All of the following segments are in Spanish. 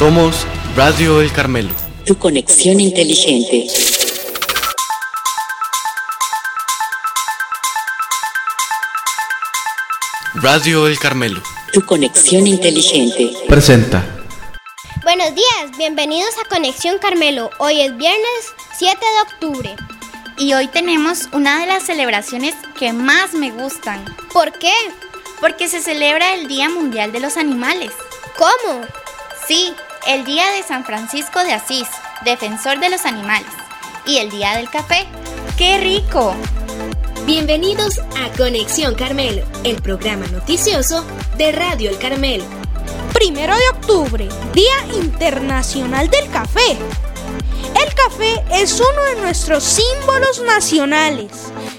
Somos Radio El Carmelo. Tu conexión inteligente. Radio El Carmelo. Tu conexión inteligente. Presenta. Buenos días, bienvenidos a Conexión Carmelo. Hoy es viernes 7 de octubre. Y hoy tenemos una de las celebraciones que más me gustan. ¿Por qué? Porque se celebra el Día Mundial de los Animales. ¿Cómo? Sí, el Día de San Francisco de Asís, defensor de los animales. Y el Día del Café. ¡Qué rico! Bienvenidos a Conexión Carmelo, el programa noticioso de Radio El Carmelo. Primero de octubre, Día Internacional del Café. El café es uno de nuestros símbolos nacionales,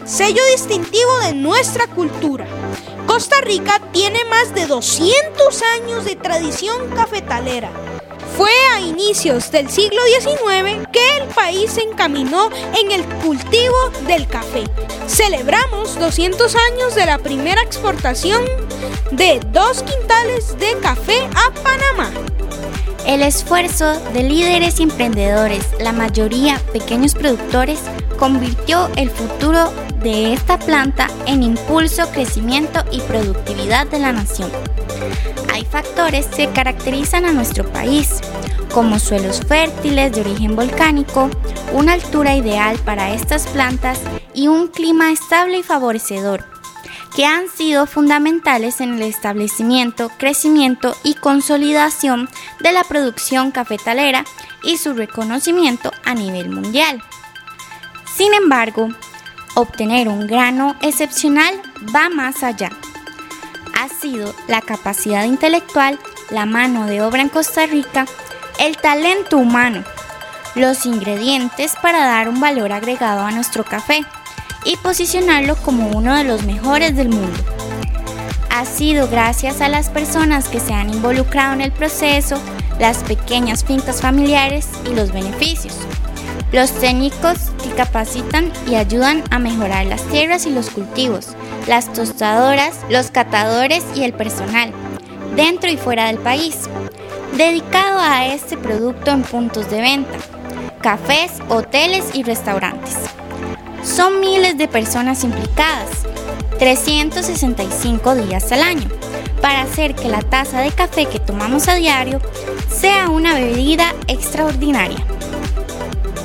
sello distintivo de nuestra cultura. Costa Rica tiene más de 200 años de tradición cafetalera. Fue a inicios del siglo XIX que el país se encaminó en el cultivo del café. Celebramos 200 años de la primera exportación de dos quintales de café a Panamá. El esfuerzo de líderes y emprendedores, la mayoría pequeños productores, convirtió el futuro de esta planta en impulso, crecimiento y productividad de la nación. Hay factores que caracterizan a nuestro país, como suelos fértiles de origen volcánico, una altura ideal para estas plantas y un clima estable y favorecedor, que han sido fundamentales en el establecimiento, crecimiento y consolidación de la producción cafetalera y su reconocimiento a nivel mundial. Sin embargo, obtener un grano excepcional va más allá. Ha sido la capacidad intelectual, la mano de obra en Costa Rica, el talento humano, los ingredientes para dar un valor agregado a nuestro café y posicionarlo como uno de los mejores del mundo. Ha sido gracias a las personas que se han involucrado en el proceso, las pequeñas fincas familiares y los beneficios. Los técnicos que capacitan y ayudan a mejorar las tierras y los cultivos, las tostadoras, los catadores y el personal, dentro y fuera del país, dedicado a este producto en puntos de venta, cafés, hoteles y restaurantes. Son miles de personas implicadas, 365 días al año, para hacer que la taza de café que tomamos a diario sea una bebida extraordinaria.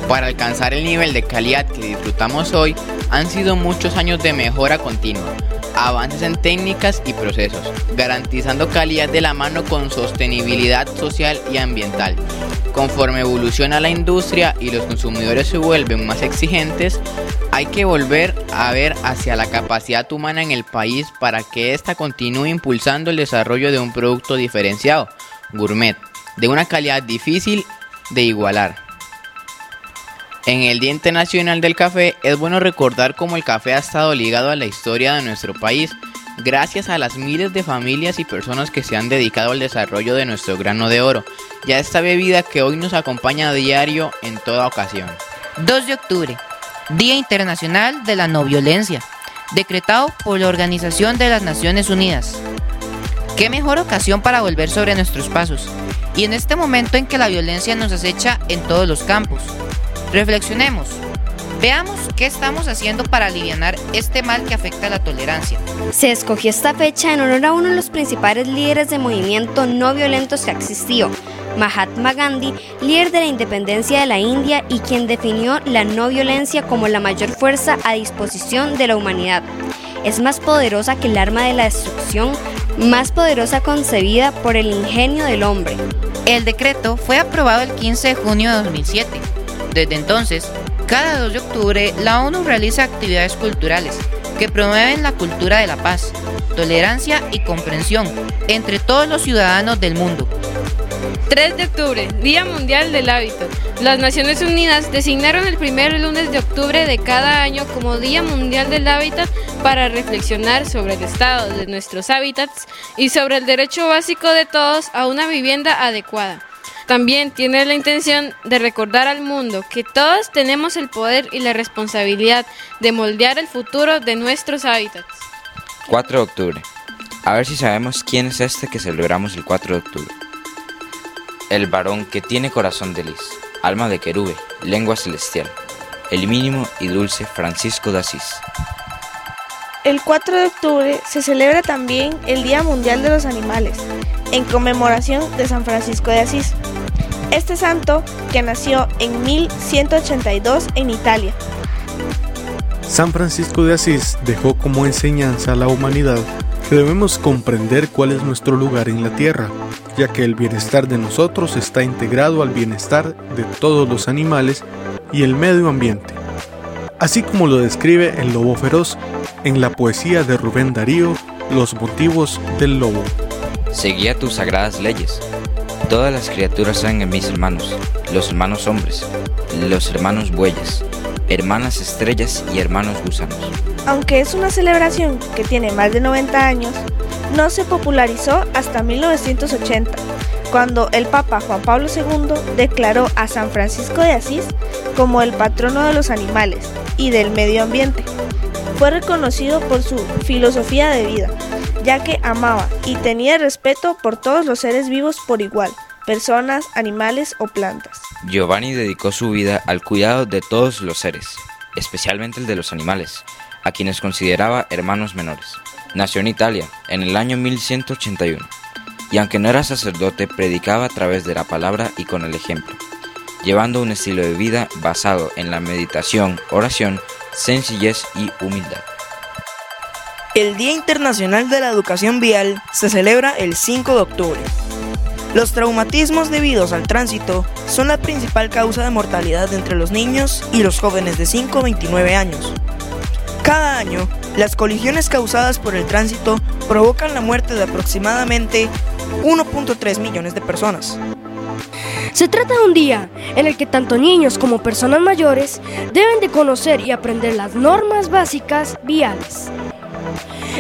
Para alcanzar el nivel de calidad que disfrutamos hoy, han sido muchos años de mejora continua, avances en técnicas y procesos, garantizando calidad de la mano con sostenibilidad social y ambiental. Conforme evoluciona la industria y los consumidores se vuelven más exigentes, hay que volver a ver hacia la capacidad humana en el país para que ésta continúe impulsando el desarrollo de un producto diferenciado, gourmet, de una calidad difícil de igualar. En el Día Internacional del Café es bueno recordar cómo el café ha estado ligado a la historia de nuestro país, gracias a las miles de familias y personas que se han dedicado al desarrollo de nuestro grano de oro, y a esta bebida que hoy nos acompaña a diario en toda ocasión. 2 de octubre, Día Internacional de la No Violencia, decretado por la Organización de las Naciones Unidas. Qué mejor ocasión para volver sobre nuestros pasos, y en este momento en que la violencia nos acecha en todos los campos. Reflexionemos. Veamos qué estamos haciendo para aliviar este mal que afecta a la tolerancia. Se escogió esta fecha en honor a uno de los principales líderes de movimiento no violentos que ha existido, Mahatma Gandhi, líder de la independencia de la India y quien definió la no violencia como la mayor fuerza a disposición de la humanidad. Es más poderosa que el arma de la destrucción, más poderosa concebida por el ingenio del hombre. El decreto fue aprobado el 15 de junio de 2007 desde entonces, cada 2 de octubre, la ONU realiza actividades culturales que promueven la cultura de la paz, tolerancia y comprensión entre todos los ciudadanos del mundo. 3 de octubre, Día Mundial del Hábitat. Las Naciones Unidas designaron el primer lunes de octubre de cada año como Día Mundial del Hábitat para reflexionar sobre el estado de nuestros hábitats y sobre el derecho básico de todos a una vivienda adecuada. También tiene la intención de recordar al mundo que todos tenemos el poder y la responsabilidad de moldear el futuro de nuestros hábitats. 4 de octubre. A ver si sabemos quién es este que celebramos el 4 de octubre. el varón que tiene corazón de lis, alma de querube, lengua celestial, el mínimo y dulce Francisco de Asís. El 4 de octubre se celebra también el Día Mundial de los Animales, en conmemoración de San Francisco de Asís. Este santo, que nació en 1182 en Italia. San Francisco de Asís dejó como enseñanza a la humanidad que debemos comprender cuál es nuestro lugar en la tierra, ya que el bienestar de nosotros está integrado al bienestar de todos los animales y el medio ambiente, así como lo describe el lobo feroz en la poesía de Rubén Darío, Los motivos del lobo. Seguía tus sagradas leyes. Todas las criaturas son en mis hermanos, los hermanos hombres, los hermanos bueyes, hermanas estrellas y hermanos gusanos. Aunque es una celebración que tiene más de 90 años, no se popularizó hasta 1980, cuando el Papa Juan Pablo II declaró a San Francisco de Asís como el patrono de los animales y del medio ambiente. Fue reconocido por su filosofía de vida, ya que amaba y tenía respeto por todos los seres vivos por igual, personas, animales o plantas. Giovanni dedicó su vida al cuidado de todos los seres, especialmente el de los animales, a quienes consideraba hermanos menores. Nació en Italia en el año 1181 y aunque no era sacerdote predicaba a través de la palabra y con el ejemplo, llevando un estilo de vida basado en la meditación, oración, sencillez y humildad. El Día Internacional de la Educación Vial se celebra el 5 de octubre. Los traumatismos debidos al tránsito son la principal causa de mortalidad entre los niños y los jóvenes de 5 a 29 años. Cada año, las colisiones causadas por el tránsito provocan la muerte de aproximadamente 1.3 millones de personas. Se trata de un día en el que tanto niños como personas mayores deben de conocer y aprender las normas básicas viales.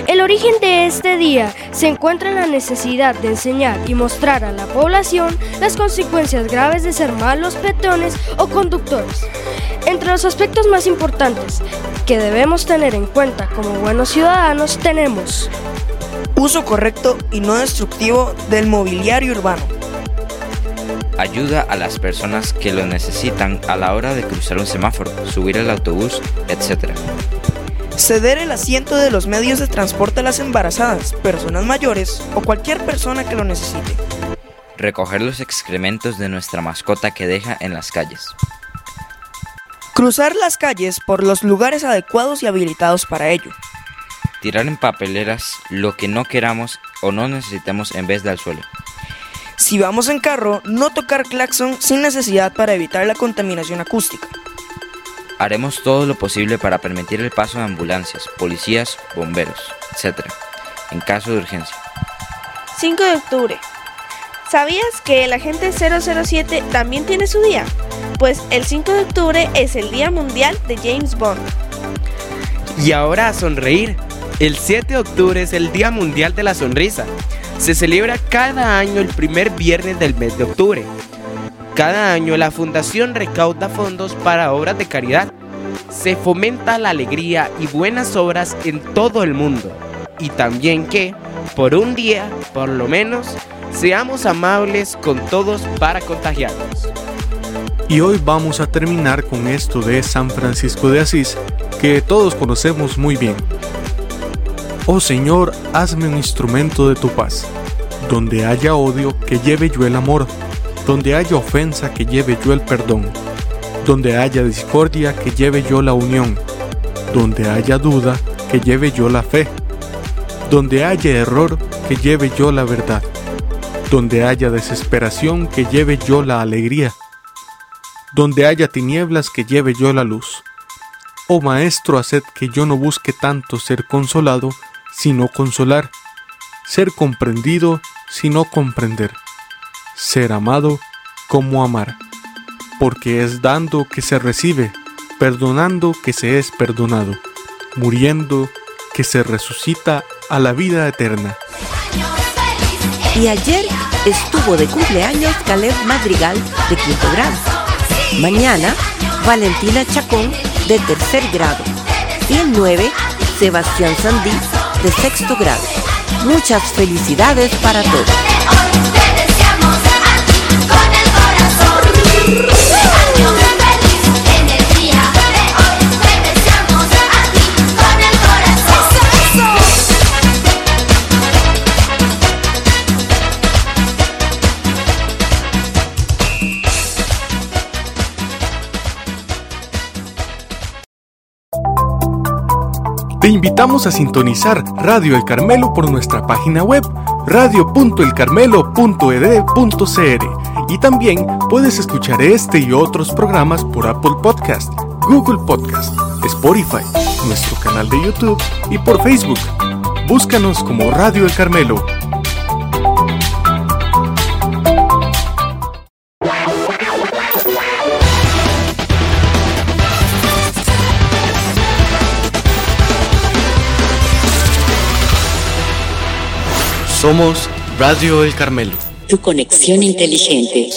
El origen de este día se encuentra en la necesidad de enseñar y mostrar a la población las consecuencias graves de ser malos peatones o conductores. Entre los aspectos más importantes que debemos tener en cuenta como buenos ciudadanos tenemos uso correcto y no destructivo del mobiliario urbano. Ayuda a las personas que lo necesitan a la hora de cruzar un semáforo, subir el autobús, etc. Ceder el asiento de los medios de transporte a las embarazadas, personas mayores o cualquier persona que lo necesite. Recoger los excrementos de nuestra mascota que deja en las calles. Cruzar las calles por los lugares adecuados y habilitados para ello. Tirar en papeleras lo que no queramos o no necesitemos en vez del suelo. Si vamos en carro, no tocar claxon sin necesidad para evitar la contaminación acústica. Haremos todo lo posible para permitir el paso de ambulancias, policías, bomberos, etc. en caso de urgencia. 5 de octubre. ¿Sabías que el agente 007 también tiene su día? Pues el 5 de octubre es el Día Mundial de James Bond. Y ahora a sonreír. El 7 de octubre es el Día Mundial de la Sonrisa. Se celebra cada año el primer viernes del mes de octubre. Cada año la fundación recauda fondos para obras de caridad. Se fomenta la alegría y buenas obras en todo el mundo. Y también que, por un día, por lo menos, seamos amables con todos para contagiarnos. Y hoy vamos a terminar con esto de San Francisco de Asís, que todos conocemos muy bien. Oh Señor, hazme un instrumento de tu paz. Donde haya odio, que lleve yo el amor. Donde haya ofensa, que lleve yo el perdón. Donde haya discordia, que lleve yo la unión. Donde haya duda, que lleve yo la fe. Donde haya error, que lleve yo la verdad. Donde haya desesperación, que lleve yo la alegría donde haya tinieblas que lleve yo la luz. Oh Maestro, haced que yo no busque tanto ser consolado, sino consolar, ser comprendido, sino comprender, ser amado como amar, porque es dando que se recibe, perdonando que se es perdonado, muriendo que se resucita a la vida eterna. Y ayer estuvo de cumpleaños Caleb Madrigal de quinto grado. Mañana, Valentina Chacón, de tercer grado. Y el 9, Sebastián Sandí, de sexto grado. Muchas felicidades para todos. Te invitamos a sintonizar Radio El Carmelo por nuestra página web radio.elcarmelo.ed.cr y también puedes escuchar este y otros programas por Apple Podcast, Google Podcast, Spotify, nuestro canal de YouTube y por Facebook. Búscanos como Radio El Carmelo. Somos Radio El Carmelo. Tu conexión inteligente.